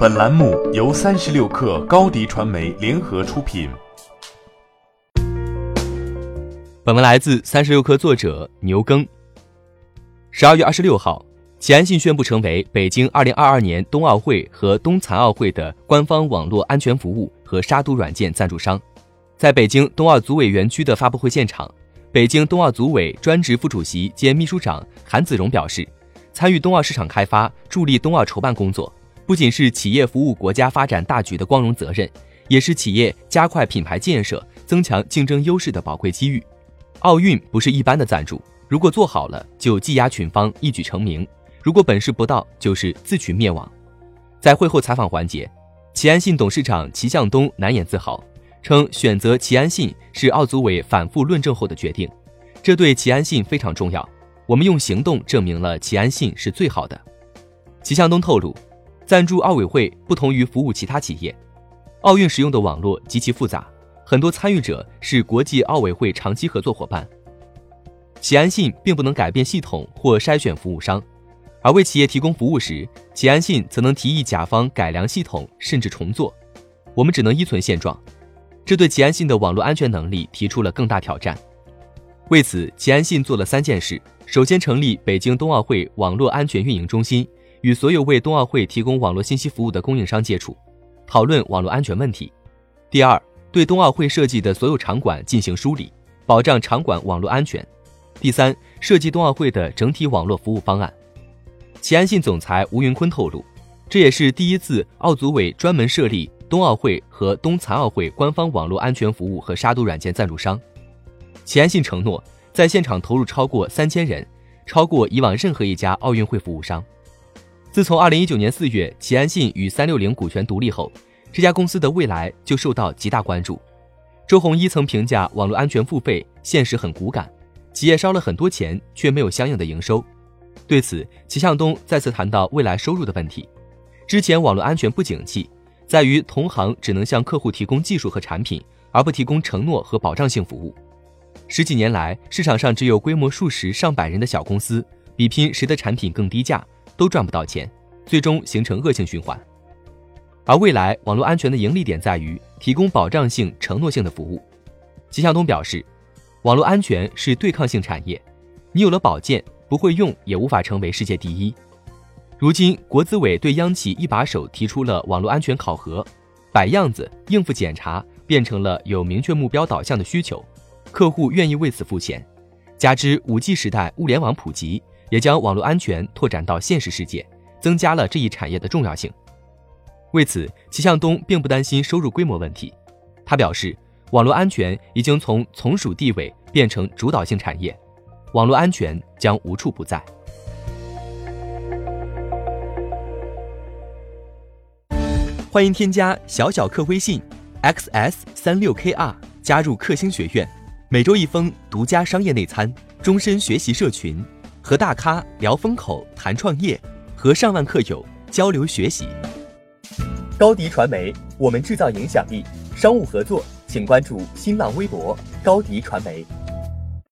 本栏目由三十六氪高低传媒联合出品。本文来自三十六氪作者牛耕。十二月二十六号，齐安信宣布成为北京二零二二年冬奥会和冬残奥会的官方网络安全服务和杀毒软件赞助商。在北京冬奥组委园区的发布会现场，北京冬奥组委专职副主席兼秘书长韩子荣表示，参与冬奥市场开发、助力冬奥筹办工作。不仅是企业服务国家发展大局的光荣责任，也是企业加快品牌建设、增强竞争优势的宝贵机遇。奥运不是一般的赞助，如果做好了，就技压群芳，一举成名；如果本事不到，就是自取灭亡。在会后采访环节，齐安信董事长齐向东难掩自豪，称选择齐安信是奥组委反复论证后的决定，这对齐安信非常重要。我们用行动证明了齐安信是最好的。齐向东透露。赞助奥委会不同于服务其他企业，奥运使用的网络极其复杂，很多参与者是国际奥委会长期合作伙伴。齐安信并不能改变系统或筛选服务商，而为企业提供服务时，齐安信则能提议甲方改良系统甚至重做。我们只能依存现状，这对齐安信的网络安全能力提出了更大挑战。为此，齐安信做了三件事：首先，成立北京冬奥会网络安全运营中心。与所有为冬奥会提供网络信息服务的供应商接触，讨论网络安全问题。第二，对冬奥会设计的所有场馆进行梳理，保障场馆网络安全。第三，设计冬奥会的整体网络服务方案。齐安信总裁吴云坤透露，这也是第一次奥组委专门设立冬奥会和冬残奥会官方网络安全服务和杀毒软件赞助商。齐安信承诺在现场投入超过三千人，超过以往任何一家奥运会服务商。自从二零一九年四月齐安信与三六零股权独立后，这家公司的未来就受到极大关注。周鸿祎曾评价网络安全付费现实很骨感，企业烧了很多钱却没有相应的营收。对此，齐向东再次谈到未来收入的问题。之前网络安全不景气，在于同行只能向客户提供技术和产品，而不提供承诺和保障性服务。十几年来，市场上只有规模数十上百人的小公司，比拼谁的产品更低价。都赚不到钱，最终形成恶性循环。而未来网络安全的盈利点在于提供保障性、承诺性的服务。齐向东表示，网络安全是对抗性产业，你有了保荐，不会用也无法成为世界第一。如今国资委对央企一把手提出了网络安全考核，摆样子应付检查变成了有明确目标导向的需求，客户愿意为此付钱。加之五 G 时代物联网普及。也将网络安全拓展到现实世界，增加了这一产业的重要性。为此，齐向东并不担心收入规模问题。他表示，网络安全已经从从属地位变成主导性产业，网络安全将无处不在。欢迎添加小小客微信 xs 三六 kr 加入克星学院，每周一封独家商业内参，终身学习社群。和大咖聊风口、谈创业，和上万客友交流学习。高迪传媒，我们制造影响力。商务合作，请关注新浪微博高迪传媒。